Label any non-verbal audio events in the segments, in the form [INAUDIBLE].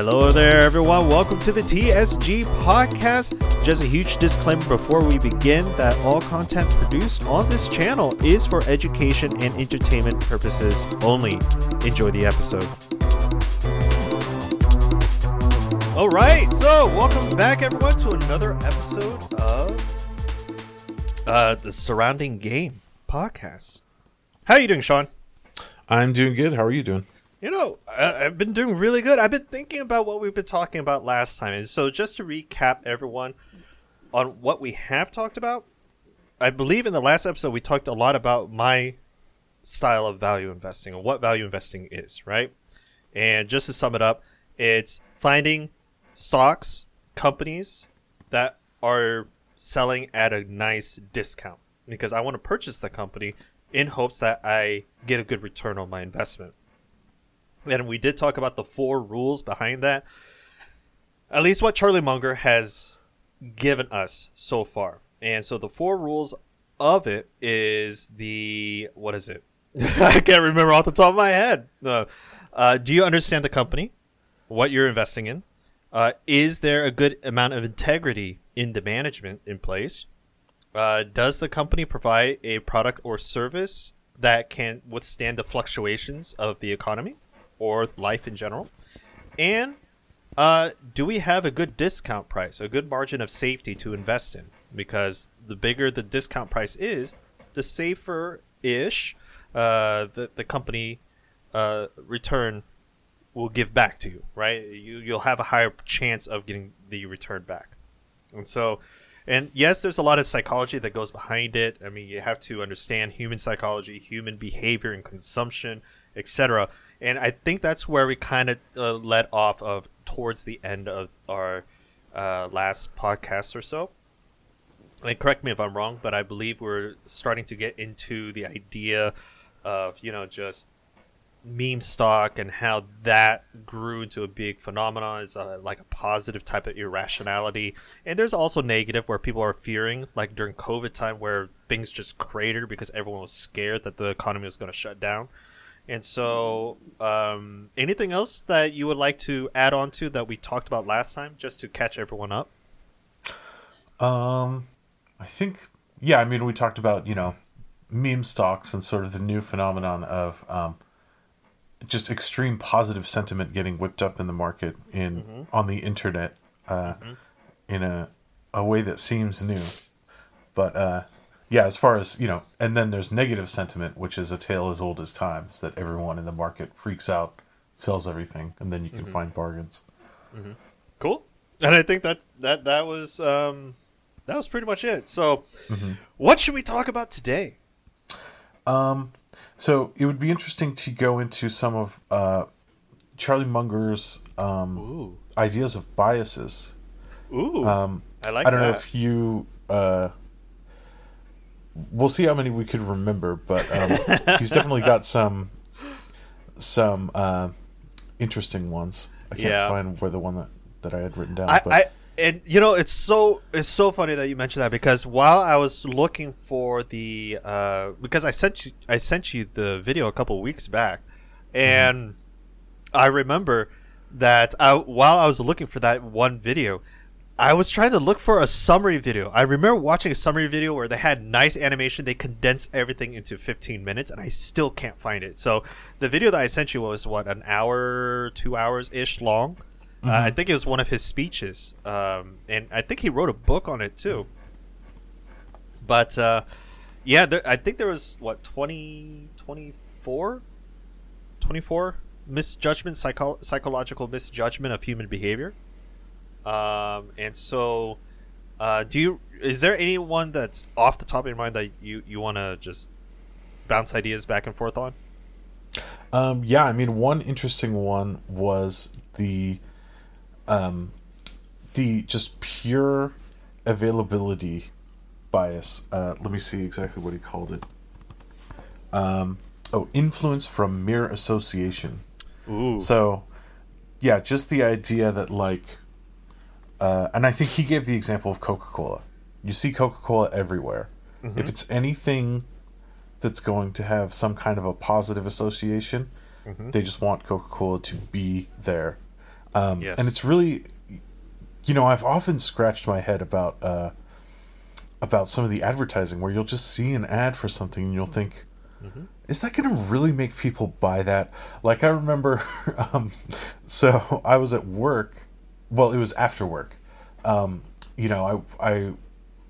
Hello there, everyone. Welcome to the TSG podcast. Just a huge disclaimer before we begin that all content produced on this channel is for education and entertainment purposes only. Enjoy the episode. All right, so welcome back, everyone, to another episode of uh, the Surrounding Game podcast. How are you doing, Sean? I'm doing good. How are you doing? You know, I, I've been doing really good. I've been thinking about what we've been talking about last time. And so, just to recap everyone on what we have talked about, I believe in the last episode we talked a lot about my style of value investing and what value investing is, right? And just to sum it up, it's finding stocks, companies that are selling at a nice discount because I want to purchase the company in hopes that I get a good return on my investment. And we did talk about the four rules behind that. At least what Charlie Munger has given us so far. And so the four rules of it is the what is it? [LAUGHS] I can't remember off the top of my head. Uh, uh, do you understand the company? What you're investing in? Uh, is there a good amount of integrity in the management in place? Uh, does the company provide a product or service that can withstand the fluctuations of the economy or life in general? And uh, do we have a good discount price, a good margin of safety to invest in? Because the bigger the discount price is, the safer ish uh, the, the company uh, return will give back to you, right? You, you'll have a higher chance of getting the return back. And so, and yes, there's a lot of psychology that goes behind it. I mean, you have to understand human psychology, human behavior and consumption, etc. And I think that's where we kind of uh, let off of towards the end of our uh, last podcast or so. And correct me if I'm wrong, but I believe we're starting to get into the idea of you know just meme stock and how that grew into a big phenomenon. Is uh, like a positive type of irrationality. And there's also negative where people are fearing like during covid time where things just cratered because everyone was scared that the economy was going to shut down and so um, anything else that you would like to add on to that we talked about last time just to catch everyone up? Um, I think yeah. I mean, we talked about you know meme stocks and sort of the new phenomenon of um, just extreme positive sentiment getting whipped up in the market in on the internet uh, in a a way that seems new, but uh, yeah, as far as you know, and then there's negative sentiment, which is a tale as old as times that everyone in the market freaks out, sells everything, and then you can find bargains. cool. And i think that's that that was um that was pretty much it. So what should we talk about today? So it would be interesting to go into some of uh, Charlie Munger's um, ooh. ideas of biases. ooh. Um, i like I don't know if you. Uh, we'll see how many we could remember, but um, he's definitely got some some uh, interesting ones. I can't Yeah. find where the one that, that I had written down. I, but I and you know it's so it's so funny that you mentioned that because while I was looking for the uh, because I sent you I sent you the video a couple weeks back, and I remember that I, while I was looking for that one video, I was trying to look for a summary video. I remember watching a summary video where they had nice animation. They condensed everything into 15 minutes, and I still can't find it. So the video that I sent you was what an hour, two hours ish long. Uh, I think it was one of his speeches, um, and I think he wrote a book on it too. But uh, yeah, there, I think there was what 20, 24? 24 misjudgment, psycho- psychological misjudgment of human behavior. Um, and so, uh, do you? Is there anyone that's off the top of your mind that you you want to just bounce ideas back and forth on? Um, yeah, I mean, one interesting one was the, um, the just pure availability bias. Uh, let me see exactly what he called it. Um, oh, influence from mere association. Ooh, So, yeah, just the idea that like, uh, and I think he gave the example of Coca Cola. You see Coca Cola everywhere. If it's anything that's going to have some kind of a positive association, they just want Coca Cola to be there. Um, Yes. And it's really, you know, I've often scratched my head about uh, about some of the advertising where you'll just see an ad for something and you'll think, is that going to really make people buy that? Like I remember, [LAUGHS] um, so I was at work. Well, it was after work. Um, you know, I I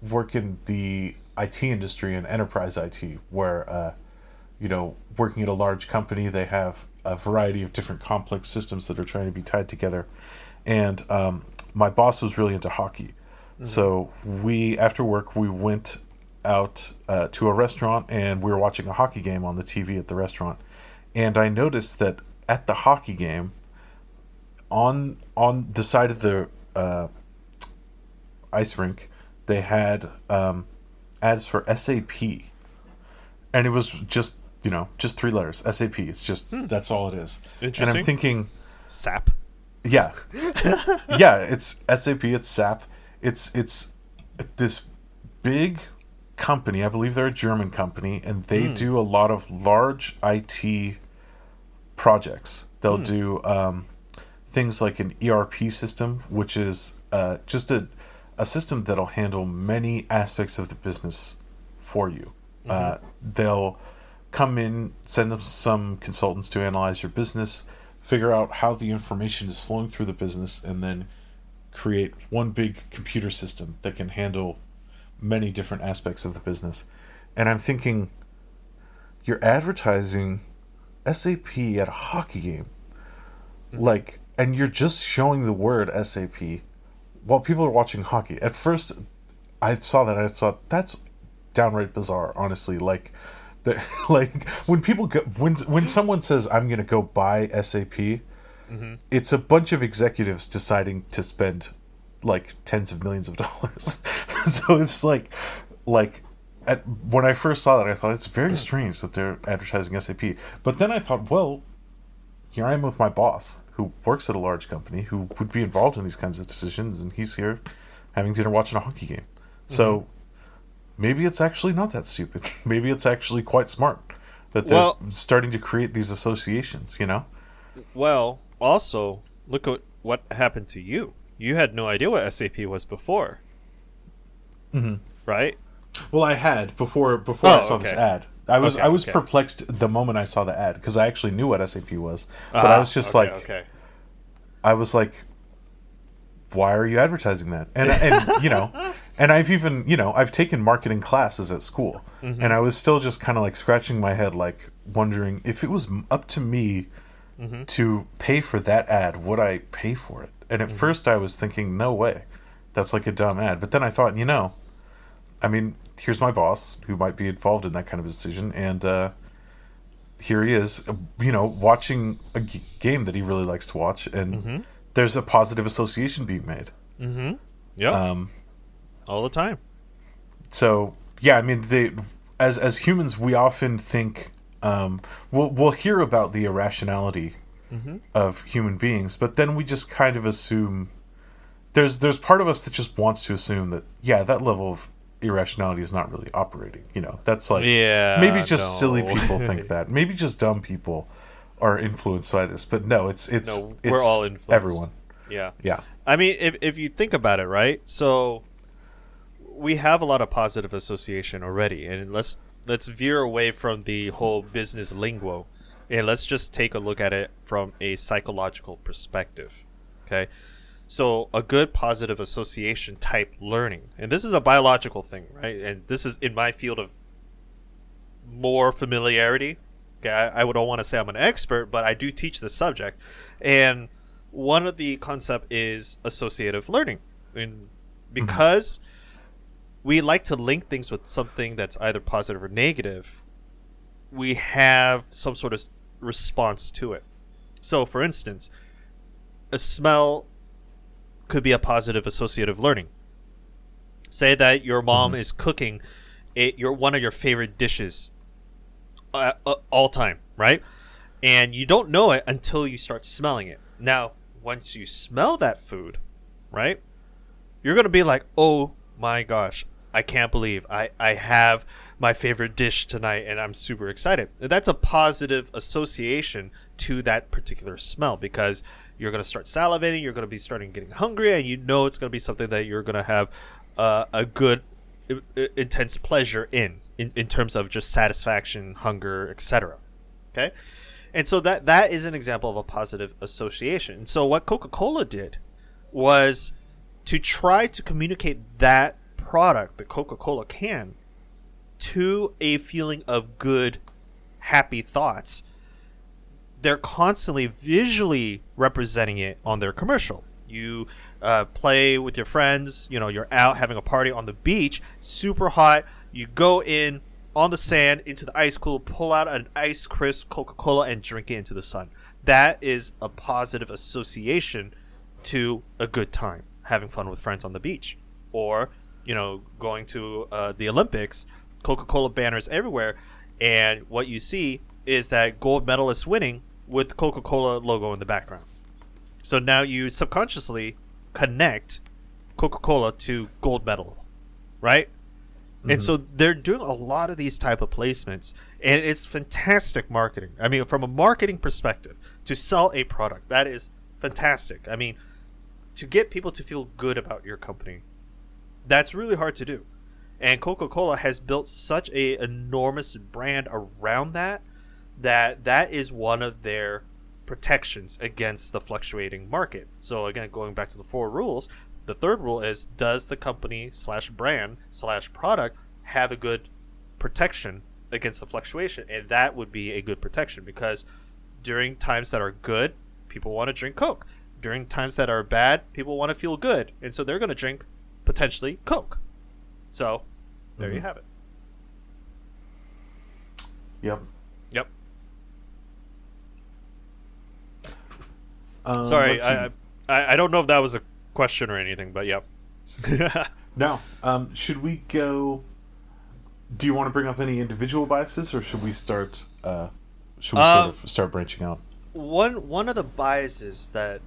work in the IT industry and enterprise IT, where uh, you know, working at a large company, they have a variety of different complex systems that are trying to be tied together. And um, my boss was really into hockey. So we, after work, we went out uh, to a restaurant and we were watching a hockey game on the TV at the restaurant. And I noticed that at the hockey game, on on the side of the uh, ice rink, they had um, ads for SAP, and it was just you know just three letters SAP. It's just that's all it is. Interesting. And I'm thinking, Sap. yeah, [LAUGHS] yeah, it's SAP. It's SAP. It's it's this big company. I believe they're a German company, and they do a lot of large IT projects. They'll do um, things like an ERP system, which is uh, just a a system that'll handle many aspects of the business for you. Uh, they'll come in, send them some consultants to analyze your business, figure out how the information is flowing through the business, and then create one big computer system that can handle many different aspects of the business. And I'm thinking, you're advertising SAP at a hockey game, like, and you're just showing the word SAP while people are watching hockey. At first, I saw that and I thought that's downright bizarre. Honestly, like, the, [LAUGHS] like when people go when when someone says I'm gonna go buy SAP, mm-hmm. it's a bunch of executives deciding to spend like tens of millions of dollars. [LAUGHS] so it's like, like. At, when I first saw that, I thought it's very mm. strange that they're advertising SAP. But then I thought, well, here I am with my boss who works at a large company who would be involved in these kinds of decisions and he's here having dinner watching a hockey game so maybe it's actually not that stupid [LAUGHS] maybe it's actually quite smart that they're Well- starting to create these associations you know Well, also, look at what happened to you. You had no idea what SAP was before. Mm-hmm. Right? well i had before before Oh, i saw this okay. ad i was Okay, i was okay. perplexed the moment i saw the ad because i actually knew what sap was but Ah, i was just okay, like okay. I was like, why are you advertising that? And and [LAUGHS] you know, and I've even you know I've taken marketing classes at school, Mm-hmm. and I was still just kind of like scratching my head, like wondering if it was up to me Mm-hmm. to pay for that ad, would I pay for it? And Mm-hmm. at first, I was thinking, no way, that's like a dumb ad. But then I thought, you know, I mean, here's my boss who might be involved in that kind of decision, and uh, here he is, you know, watching a g- game that he really likes to watch, and Mm-hmm. there's a positive association being made. Yeah. Um, all the time. so yeah, I mean, they as as humans, we often think um, we'll we'll hear about the irrationality of human beings, but then we just kind of assume there's there's part of us that just wants to assume that yeah, that level of irrationality is not really operating. You know, that's like Yeah, maybe just silly people [LAUGHS] think that. Maybe just dumb people are influenced by this, but no, it's it's No, it's we're all influenced. Everyone, Yeah. yeah. I mean, if, if you think about it, right? So we have a lot of positive association already, and let's let's veer away from the whole business lingo, and let's just take a look at it from a psychological perspective. Okay, so a good positive association type learning, and this is a biological thing, right? And this is in my field of more familiarity. Okay, I, I would don't want to say I'm an expert, but I do teach the subject, and one of the concept is associative learning, and mm-hmm. because we like to link things with something that's either positive or negative, we have some sort of response to it. So, for instance, a smell could be a positive associative learning. Say that your mom is cooking a, your one of your favorite dishes uh, uh, all time, right? And you don't know it until you start smelling it. Now, once you smell that food, right? You're going to be like, "Oh my gosh, I can't believe I I have my favorite dish tonight and I'm super excited." That's a positive association to that particular smell because you're going to start salivating, you're going to be starting getting hungry, and you know it's going to be something that you're going to have uh, a good, I- intense pleasure in, in, in terms of just satisfaction, hunger, etc. Okay, and so that that is an example of a positive association. So what Coca Cola did was to try to communicate that product, the Coca Cola can, to a feeling of good, happy thoughts. They're constantly visually representing it on their commercial. You uh, play with your friends, you know, you're out having a party on the beach, super hot. You go in on the sand into the ice cooler, pull out an ice crisp Coca Cola, and drink it into the sun. That is a positive association to a good time, having fun with friends on the beach, or you know, going to uh, the Olympics, Coca Cola banners everywhere, and what you see is that gold medalist winning with the Coca Cola logo in the background. So now you subconsciously connect Coca Cola to gold medal, right? And mm-hmm. so they're doing a lot of these type of placements, and it's fantastic marketing. I mean, from a marketing perspective, to sell a product that is fantastic. I mean, to get people to feel good about your company, that's really hard to do. And Coca-Cola has built such a enormous brand around that that that is one of their protections against the fluctuating market. So again, going back to the four rules, the third rule is does the company slash brand slash product have a good protection against the fluctuation? And that would be a good protection because during times that are good, people want to drink Coke. During times that are bad, people want to feel good. And so they're going to drink potentially Coke. So there you Mhm. have it. Yep. Yep. Um, Sorry. I, I I don't know if that was a question or anything, but yep. [LAUGHS] Now, um, should we go? Do you want to bring up any individual biases, or should we start? Uh, should we Um, sort of start branching out? one one of the biases that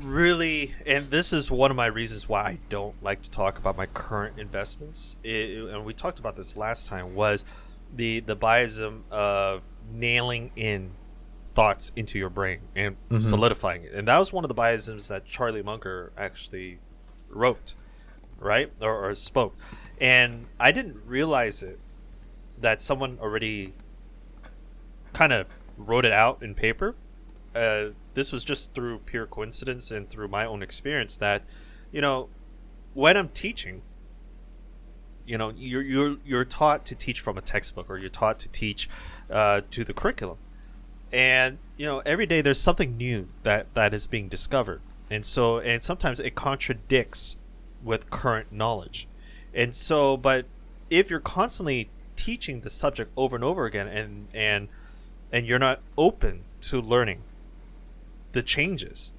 really and this is one of my reasons why I don't like to talk about my current investments it, and we talked about this last time was the the biasm of nailing in thoughts into your brain and Mhm. solidifying it and that was one of the biases that Charlie Munger actually wrote right or, or spoke and I didn't realize it that someone already kind of wrote it out in paper. Uh, this was just through pure coincidence and through my own experience that, you know, when I'm teaching, you know, you're you're you're taught to teach from a textbook or you're taught to teach uh, to the curriculum, and you know every day there's something new that that is being discovered, and so and sometimes it contradicts with current knowledge, and so but if you're constantly teaching the subject over and over again and and and you're not open to learning the changes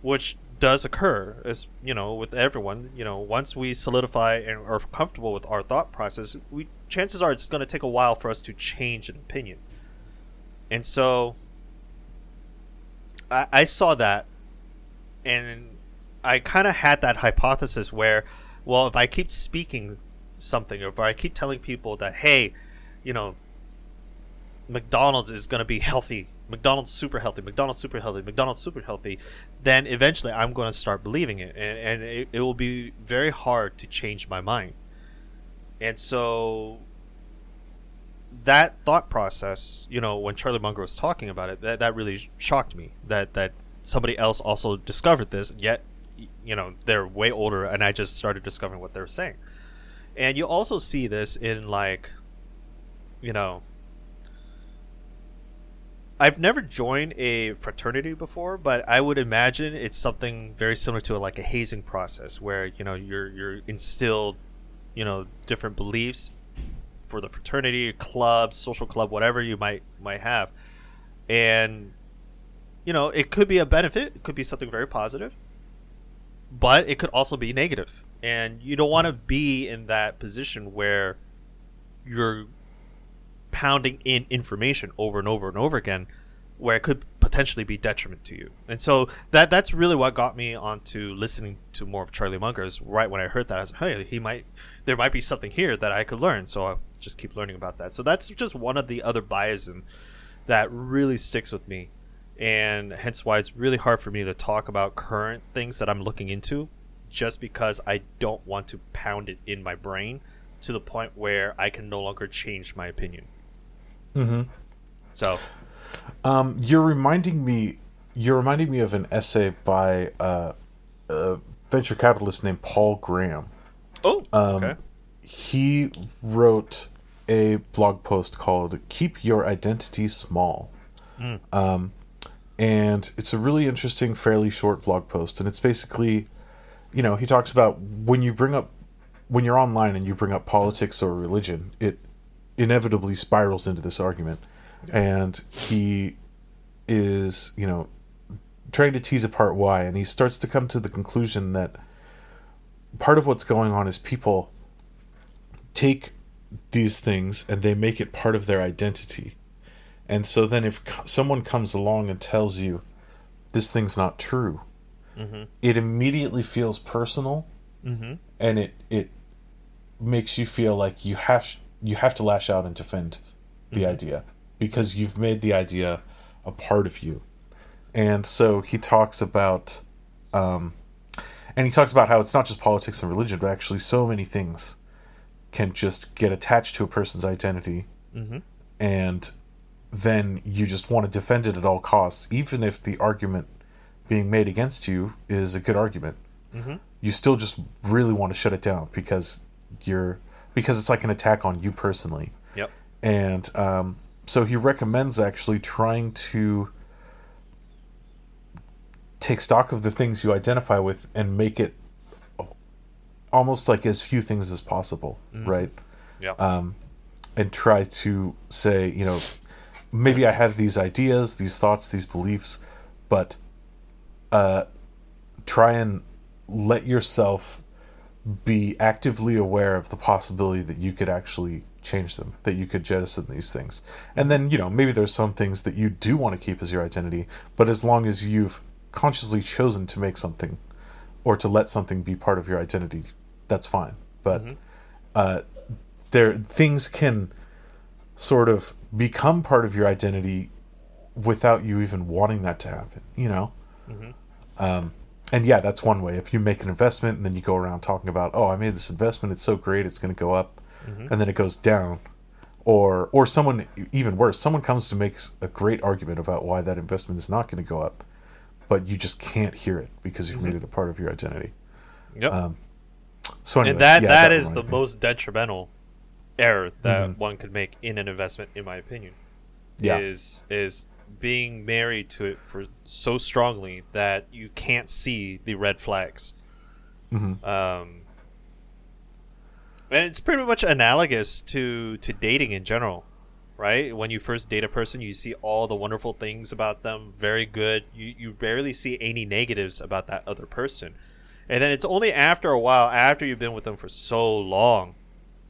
which does occur as you know with everyone you know once we solidify and are comfortable with our thought process we chances are it's going to take a while for us to change an opinion and so i, I saw that and i kind of had that hypothesis where well if i keep speaking something or if i keep telling people that hey you know McDonald's is going to be healthy. McDonald's super healthy. McDonald's super healthy. McDonald's super healthy. Then eventually I'm going to start believing it, and, and it, it will be very hard to change my mind. And so that thought process, you know, when Charlie Munger was talking about it, that, that really shocked me. That that somebody else also discovered this, yet you know they're way older, and I just started discovering what they were saying. And you also see this in like, you know, I've never joined a fraternity before, but I would imagine it's something very similar to like a hazing process where you know you're you're instilled, you know, different beliefs for the fraternity, club, social club, whatever you might might have, and you know it could be a benefit, it could be something very positive, but it could also be negative. and you don't want to be in that position where you're pounding in information over and over and over again where it could potentially be detriment to you. And so that that's really what got me onto listening to more of Charlie Munger's right when I heard that I was like, hey, he might there might be something here that I could learn. So just keep learning about that. So that's just one of the other biases that really sticks with me and hence why it's really hard for me to talk about current things that I'm looking into, just because I don't want to pound it in my brain to the point where I can no longer change my opinion. Mm-hmm. So, Um, you're reminding me. You're reminding me of an essay by uh, a venture capitalist named Paul Graham. oh, Um, okay, He wrote a blog post called "Keep Your Identity Small," um, and it's a really interesting, fairly short blog post. And it's basically, you know, he talks about when you bring up when you're online and you bring up politics or religion, it inevitably spirals into this argument. And he is, you know, trying to tease apart why. And he starts to come to the conclusion that part of what's going on is people take these things and they make it part of their identity. And so then if someone comes along and tells you this thing's not true, it immediately feels personal mm-hmm. and it it makes you feel like you have you have to lash out and defend the idea because you've made the idea a part of you. And so he talks about um and he talks about how it's not just politics and religion, but actually so many things can just get attached to a person's identity Mm-hmm. and then you just want to defend it at all costs, even if the argument being made against you is a good argument. Mm-hmm. You still just really want to shut it down because you're because it's like an attack on you personally. Yep. And um, so he recommends actually trying to take stock of the things you identify with and make it almost like as few things as possible, right? Yeah. um, and try to say, you know, maybe I have these ideas, these thoughts, these beliefs, but uh, try and let yourself be actively aware of the possibility that you could actually change them, that you could jettison these things. And then, you know, maybe there's some things that you do want to keep as your identity, but as long as you've consciously chosen to make something or to let something be part of your identity, that's fine. But uh, there things can sort of become part of your identity without you even wanting that to happen you know? Um, and yeah that's one way. If you make an investment and then you go around talking about oh i made this investment. It's so great. It's going to go up and then it goes down. Or or someone even worse someone comes to make a great argument about why that investment is not going to go up but you just can't hear it because you've made it a part of your identity. Yep. um, so anyway, and that yeah, that is the most detrimental error that Mhm. one could make in an investment, in my opinion. Yeah. Is is being married to it for so strongly that you can't see the red flags. Mhm. Um, and it's pretty much analogous to to dating in general, right? When you first date a person, you see all the wonderful things about them, very good. You you barely see any negatives about that other person. And then it's only after a while, after you've been with them for so long,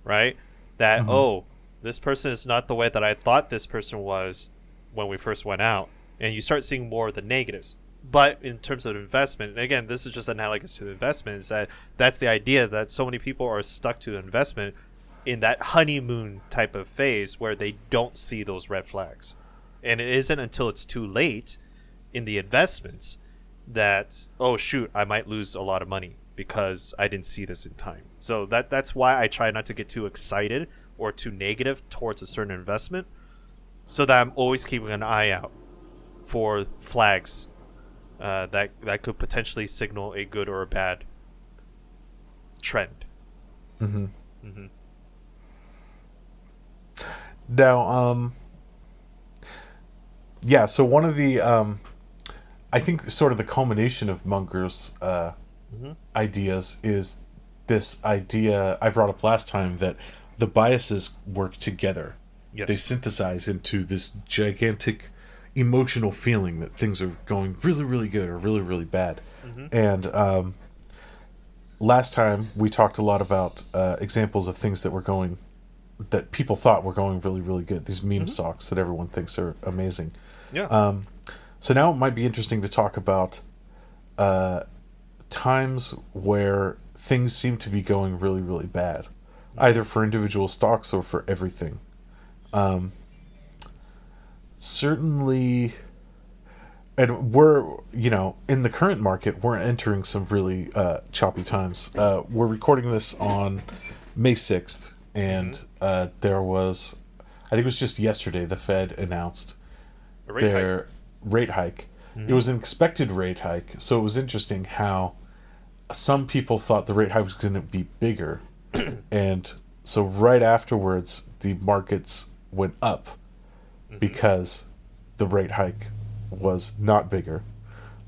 right? That Mhm. oh, this person is not the way that I thought this person was when we first went out, and you start seeing more of the negatives. But in terms of investment, again, this is just analogous to investment. Is that that's the idea that so many people are stuck to investment in that honeymoon type of phase where they don't see those red flags, and it isn't until it's too late in the investments that oh shoot I might lose a lot of money because I didn't see this in time. So that that's why I try not to get too excited or too negative towards a certain investment so that I'm always keeping an eye out for flags uh, that that could potentially signal a good or a bad trend. Mhm. Mhm. Now, um, yeah. So one of the, um, I think, sort of the culmination of Munger's uh, Mhm. ideas is this idea I brought up last time that the biases work together. Yes. They synthesize into this gigantic emotional feeling that things are going really, really good or really, really bad. And um, last time we talked a lot about uh, examples of things that were going that people thought were going really, really good. These meme stocks that everyone thinks are amazing. yeah. Um, so now it might be interesting to talk about uh, times where things seem to be going really, really bad, either for individual stocks or for everything. Um, certainly, and we're you know in the current market we're entering some really uh, choppy times uh, we're recording this on may 6th and Mm-hmm. uh, there was i think it was just yesterday the fed announced their hike. Rate hike Mm-hmm. it was an expected rate hike so it was interesting how some people thought the rate hike was going to be bigger [CLEARS THROAT] and so right afterwards the markets went up Mm-hmm. because the rate hike was not bigger.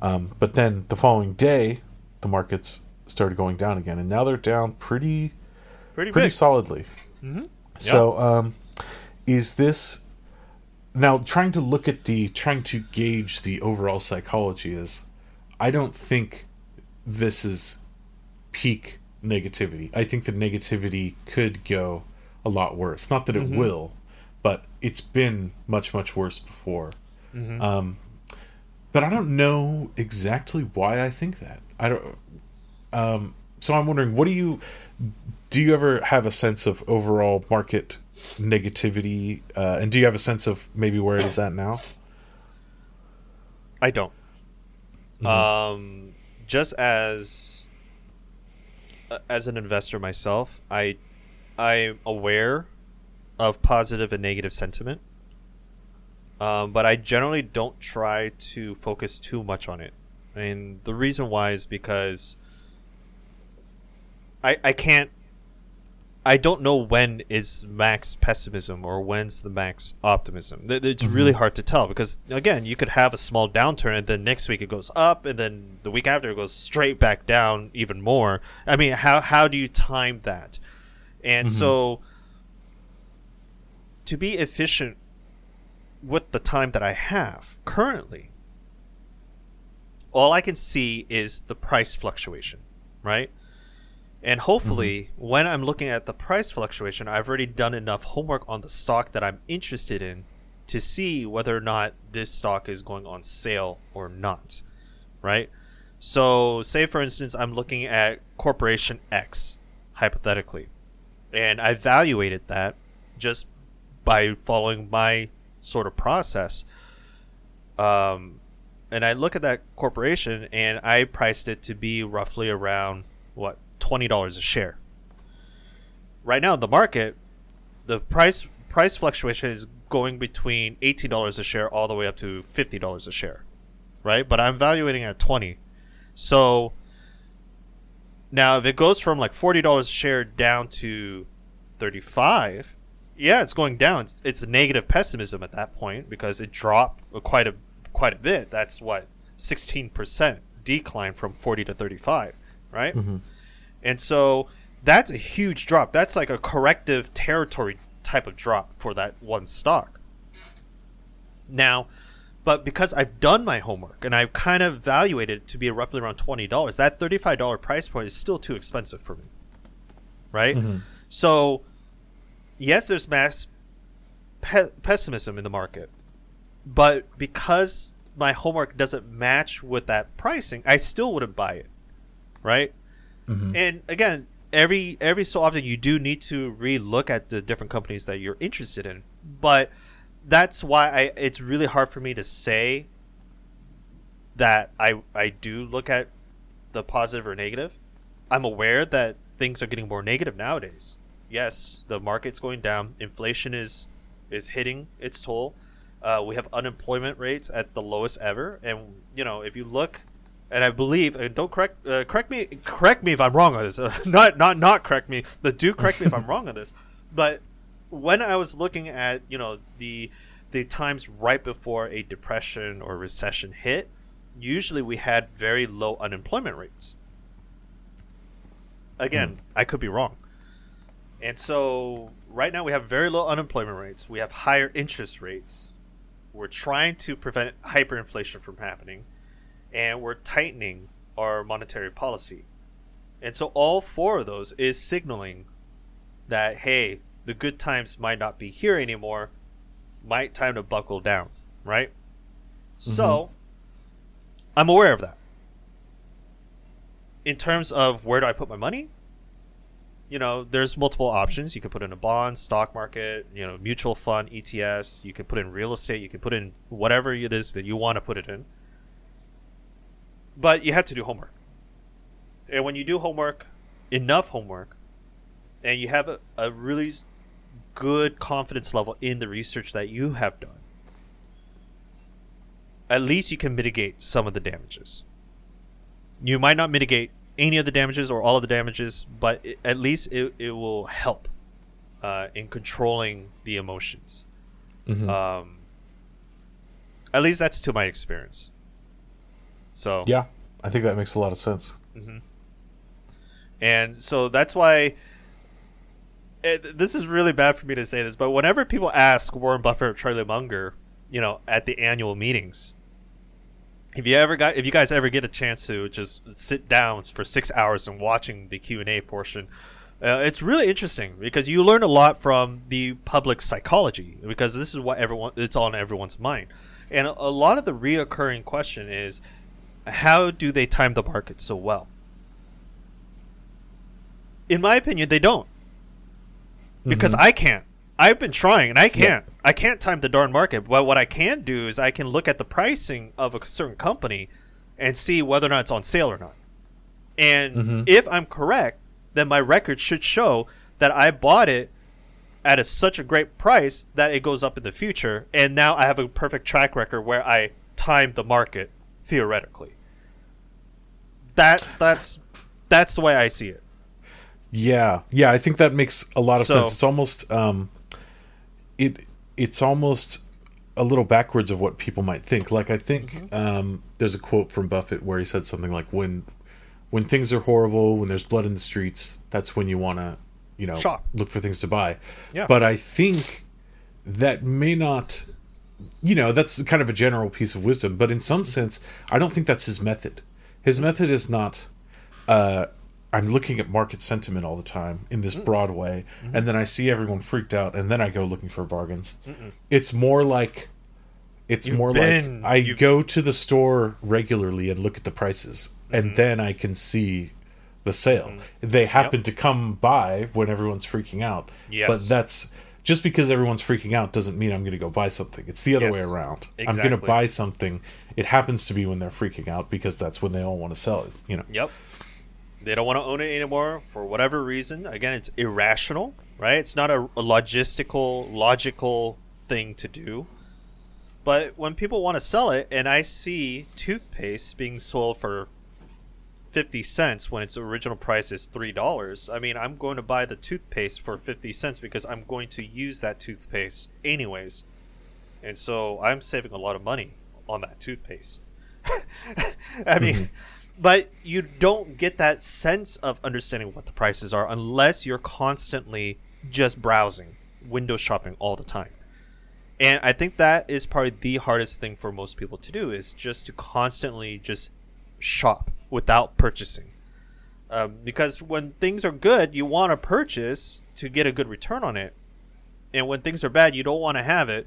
Um, but then the following day, the markets started going down again, and now they're down pretty pretty, pretty big. solidly. So, um, is this now trying to look at the trying to gauge the overall psychology? Is I don't think this is peak negativity. I think the negativity could go a lot worse. Not that it will, but it's been much much worse before. Um, but I don't know exactly why I think that. I don't. Um, so I'm wondering, what do you do? You ever have a sense of overall market negativity, uh, and do you have a sense of maybe where it is at now? I don't. Um, just as uh, as an investor myself, I I'm aware of positive and negative sentiment. Um, but I generally don't try to focus too much on it. And the reason why is because I I can't I don't know when is max pessimism or when's the max optimism. It's mm-hmm. really hard to tell because again, you could have a small downturn and then next week it goes up and then the week after it goes straight back down even more. I mean, how how do you time that? And mm-hmm. so to be efficient with the time that I have currently, all I can see is the price fluctuation, right? And hopefully, when I'm looking at the price fluctuation, I've already done enough homework on the stock that I'm interested in to see whether or not this stock is going on sale or not, right? So, say for instance, I'm looking at Corporation X, hypothetically, and I evaluated that just by following my sort of process. Um, and I look at that corporation and I priced it to be roughly around what twenty dollars a share. Right now, the market, the price price fluctuation is going between eighteen dollars a share all the way up to fifty dollars a share, right? But I'm valuating at twenty, so now if it goes from like forty dollars a share down to thirty five, yeah, it's going down. It's, it's negative pessimism at that point because it dropped quite a quite a bit. That's what sixteen percent decline from forty to thirty five, right? Mm-hmm. And so that's a huge drop. That's like a corrective territory type of drop for that one stock. Now, but because I've done my homework and I've kind of evaluated it to be roughly around twenty dollars, that thirty-five dollar price point is still too expensive for me, right? Mm-hmm. So, yes, there's mass pe- pessimism in the market, but because my homework doesn't match with that pricing, I still wouldn't buy it, right? And again, every every so often you do need to re-look at the different companies that you're interested in, but that's why I it's really hard for me to say that I I do look at the positive or negative. I'm aware that things are getting more negative nowadays. Yes, the market's going down. Inflation is is hitting its toll. Uh, we have unemployment rates at the lowest ever, and you know if you look, and I believe, and don't correct uh, correct me correct me if I'm wrong on this. [LAUGHS] not not not correct me, but do correct me if I'm wrong on this. But when I was looking at you know the the times right before a depression or recession hit, usually we had very low unemployment rates. Again, I could be wrong. And so right now we have very low unemployment rates. We have higher interest rates. We're trying to prevent hyperinflation from happening, and we're tightening our monetary policy. And so all four of those is signaling that hey, the good times might not be here anymore. Might time to buckle down, right? Mm-hmm. So I'm aware of that. In terms of where do I put my money? You know, there's multiple options. You can put in a bond, stock market, you know, mutual fund, ETFs. You can put in real estate. You can put in whatever it is that you want to put it in. But you have to do homework. And when you do homework, enough homework, and you have a, a really good confidence level in the research that you have done, at least you can mitigate some of the damages. You might not mitigate any of the damages or all of the damages, but it, at least it, it will help uh, in controlling the emotions. Mhm. Um, at least that's to my experience. So yeah, I think that makes a lot of sense. and so that's why it, this is really bad for me to say this, but whenever people ask Warren Buffett or Charlie Munger, you know, at the annual meetings, if you ever got, if you guys ever get a chance to just sit down for six hours and watching the Q and A portion, uh, it's really interesting because you learn a lot from the public psychology because this is what everyone it's on everyone's mind, and a, a lot of the reoccurring question is, how do they time the market so well? in my opinion, they don't. Because I can't. I've been trying and I can't. I can't time the darn market. But what I can do is I can look at the pricing of a certain company and see whether or not it's on sale or not. And Mhm. if I'm correct, then my record should show that I bought it at a, such a great price that it goes up in the future. And now I have a perfect track record where I timed the market theoretically. That that's that's the way I see it. Yeah, yeah, I think that makes a lot of So- sense. It's almost um, it it's almost a little backwards of what people might think. Like I think Mm-hmm. um, there's a quote from Buffett where he said something like, "When when things are horrible, when there's blood in the streets, that's when you want to, you know, Shop. look for things to buy." Yeah. But I think that may not you know that's kind of a general piece of wisdom but in some sense i don't think that's his method. His method is not uh i'm looking at market sentiment all the time in this mm. broad way mm-hmm. and then i see everyone freaked out and then i go looking for bargains. It's more like it's You've more been- like i you've- go to the store regularly and look at the prices and then i can see the sale. Mm. They happen to come by when everyone's freaking out Yes. but that's just because everyone's freaking out doesn't mean I'm going to go buy something. It's the other Yes. way around. I'm going to buy something. It happens to be when they're freaking out because that's when they all want to sell it. You know. Yep. They don't want to own it anymore for whatever reason. Again, it's irrational, right? It's not a, a logistical, logical thing to do. But when people want to sell it, and I see toothpaste being sold for fifty cents when its original price is three dollars, I mean, I'm going to buy the toothpaste for fifty cents because I'm going to use that toothpaste anyways, and so I'm saving a lot of money on that toothpaste. [LAUGHS] I mean, mm-hmm. but you don't get that sense of understanding what the prices are unless you're constantly just browsing, window shopping all the time. And I think that is probably the hardest thing for most people to do is just to constantly just shop without purchasing. Um, because when things are good, you want to purchase to get a good return on it. And when things are bad, you don't want to have it,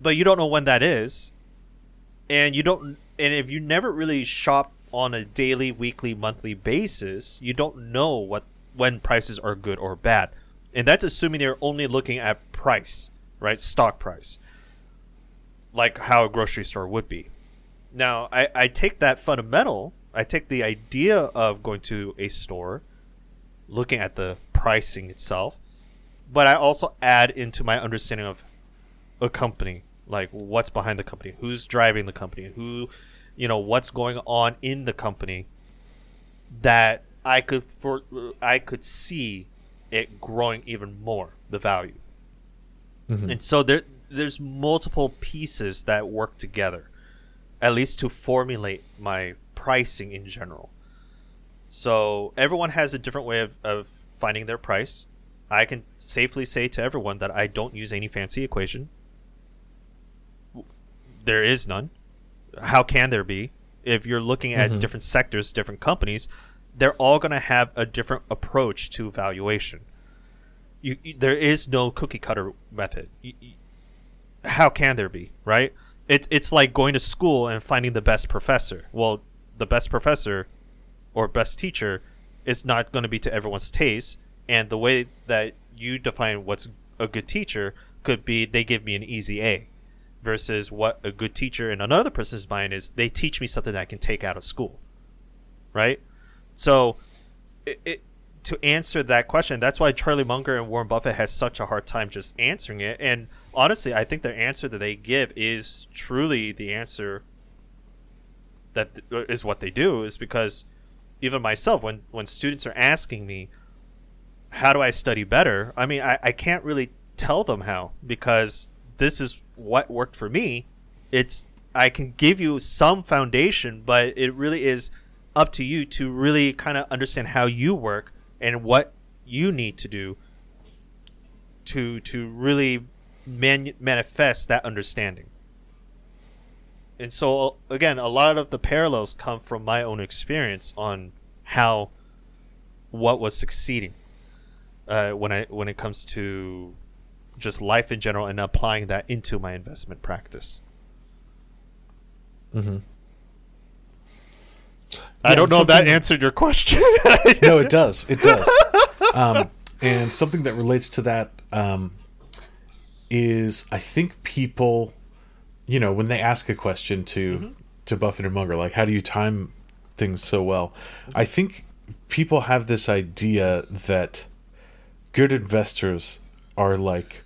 but you don't know when that is. And you don't and if you never really shop on a daily, weekly, monthly basis, you don't know what when prices are good or bad. And that's assuming they're only looking at price, right? Stock price. Like how a grocery store would be. Now, I, I take that fundamental, I take the idea of going to a store, looking at the pricing itself, but I also add into my understanding of a company, like what's behind the company, who's driving the company, who, you know, what's going on in the company that I could for I could see it growing even more the value. Mhm. And so there there's multiple pieces that work together at least to formulate my pricing in general. So everyone has a different way of, of finding their price. I can safely say to everyone that I don't use any fancy equation. There is none. How can there be? If you're looking at Mhm. different sectors, different companies, they're all going to have a different approach to valuation. You, you- there is no cookie cutter method. You- how can there be, right? It, it's like going to school and finding the best professor. Well, the best professor or best teacher is not going to be to everyone's taste, and the way that you define what's a good teacher could be they give me an easy A. versus what a good teacher in another person's mind is they teach me something that I can take out of school. Right? So it, it to answer that question, that's why Charlie Munger and Warren Buffett has such a hard time just answering it. And honestly, I think the answer that they give is truly the answer that uh, is what they do is because even myself when when students are asking me how do I study better? I mean, I, I can't really tell them how because this is what worked for me. It's I can give you some foundation, but it really is up to you to really kind of understand how you work and what you need to do to to really man- manifest that understanding. And so again, a lot of the parallels come from my own experience on how what was succeeding uh, when I when it comes to just life in general and applying that into my investment practice. Mm-hmm. I don't know if that answered your question. [LAUGHS] no, it does. It [LAUGHS] does. Um, and something that relates to that um, is, I think people, you know, when they ask a question to mm-hmm. to Buffett and Munger, like, how do you time things so well? I think people have this idea that good investors are like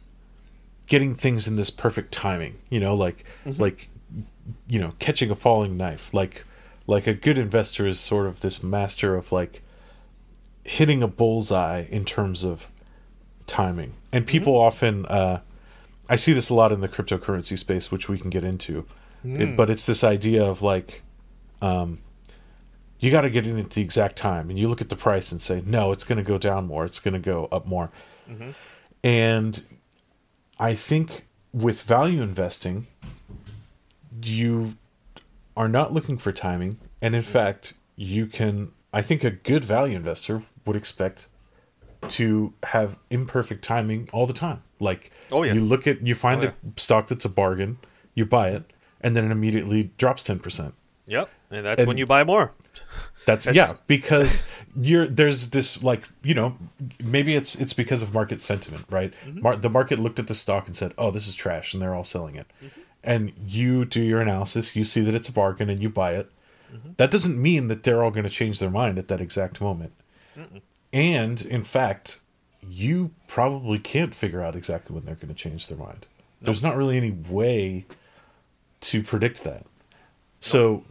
getting things in this perfect timing. You know, like mm-hmm. like you know, catching a falling knife. Like like a good investor is sort of this master of like hitting a bullseye in terms of timing. And mm-hmm. people mm-hmm. often uh I see this a lot in the cryptocurrency space, which we can get into. Mm. It, but it's this idea of like um you got to get in at the exact time and you look at the price and say no it's going to go down more it's going to go up more mm-hmm. and i think with value investing you are not looking for timing and in fact you can i think a good value investor would expect to have imperfect timing all the time like oh, yeah. you look at you find oh, yeah. a stock that's a bargain you buy it and then it immediately drops 10% yep and that's and when you buy more that's, that's [LAUGHS] yeah because you're there's this like you know maybe it's it's because of market sentiment right mm-hmm. Mar- the market looked at the stock and said oh this is trash and they're all selling it mm-hmm and you do your analysis, you see that it's a bargain and you buy it. Mm-hmm. That doesn't mean that they're all going to change their mind at that exact moment. And in fact, you probably can't figure out exactly when they're going to change their mind. Nope. There's not really any way to predict that. Nope. So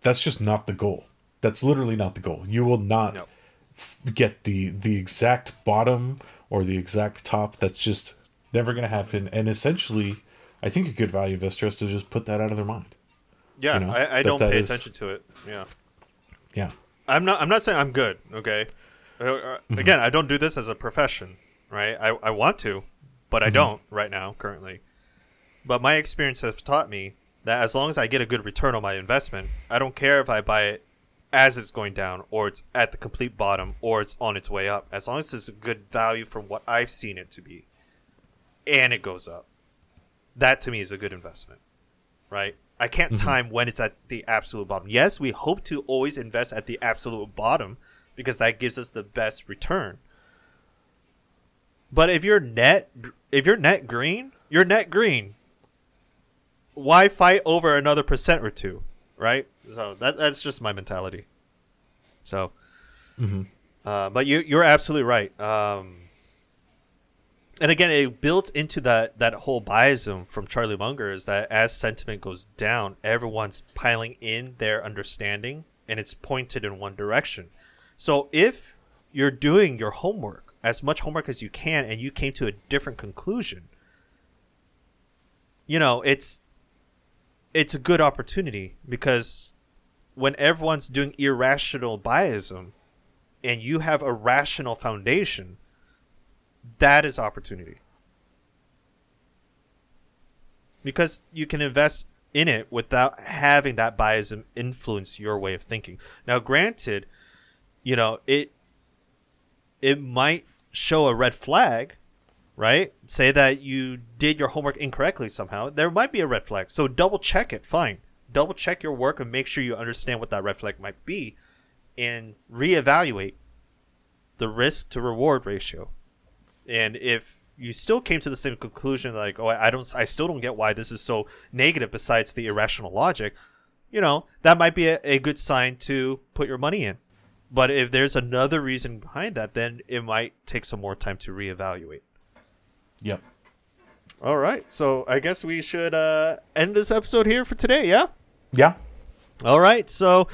that's just not the goal. That's literally not the goal. You will not nope. f- get the the exact bottom or the exact top. That's just never going to happen. And essentially, I think a good value investor has to just put that out of their mind. Yeah, you know, I, I don't pay is... attention to it. Yeah, yeah. I'm not. I'm not saying I'm good. Okay. Uh, uh mm-hmm. Again, I don't do this as a profession, right? I, I want to, but I mm-hmm. don't right now currently. But my experience has taught me that as long as I get a good return on my investment, I don't care if I buy it as it's going down or it's at the complete bottom or it's on its way up. As long as it's a good value from what I've seen it to be, and it goes up that to me is a good investment, right? I can't mm-hmm. time when it's at the absolute bottom. Yes, we hope to always invest at the absolute bottom because that gives us the best return. But if you're net if you're net green, you're net green. Why fight over another percent or two, right? So that that's just my mentality. So, mm-hmm. uh, but you you're absolutely right. Um, and again, it built into that that whole biasm from Charlie Munger is that as sentiment goes down, everyone's piling in their understanding, and it's pointed in one direction. So if you're doing your homework, as much homework as you can, and you came to a different conclusion, you know it's it's a good opportunity because when everyone's doing irrational biasm, and you have a rational foundation that is opportunity because you can invest in it without having that bias influence your way of thinking. Now, granted, you know it it might show a red flag, right? Say that you did your homework incorrectly somehow. There might be a red flag, so double check it. Fine, double check your work and make sure you understand what that red flag might be, and reevaluate the risk to reward ratio and if you still came to the same conclusion, like, oh, I don't, I still don't get why this is so negative. Besides the irrational logic, you know, that might be a, a good sign to put your money in. But if there's another reason behind that, then it might take some more time to reevaluate. Yep. All right, so I guess we should uh, end this episode here for today. Yeah. Yeah. All right, so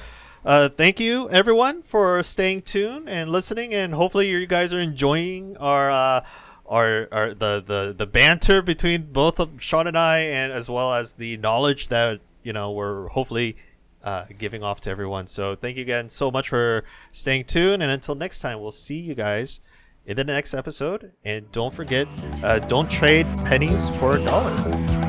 uh, thank you everyone for staying tuned and listening, and hopefully you guys are enjoying our uh, our, our the, the the banter between both of Sean and I, and as well as the knowledge that you know we're hopefully uh, giving off to everyone. So thank you again so much for staying tuned, and until next time, we'll see you guys in the next episode. And don't forget, uh, don't trade pennies for a dollar.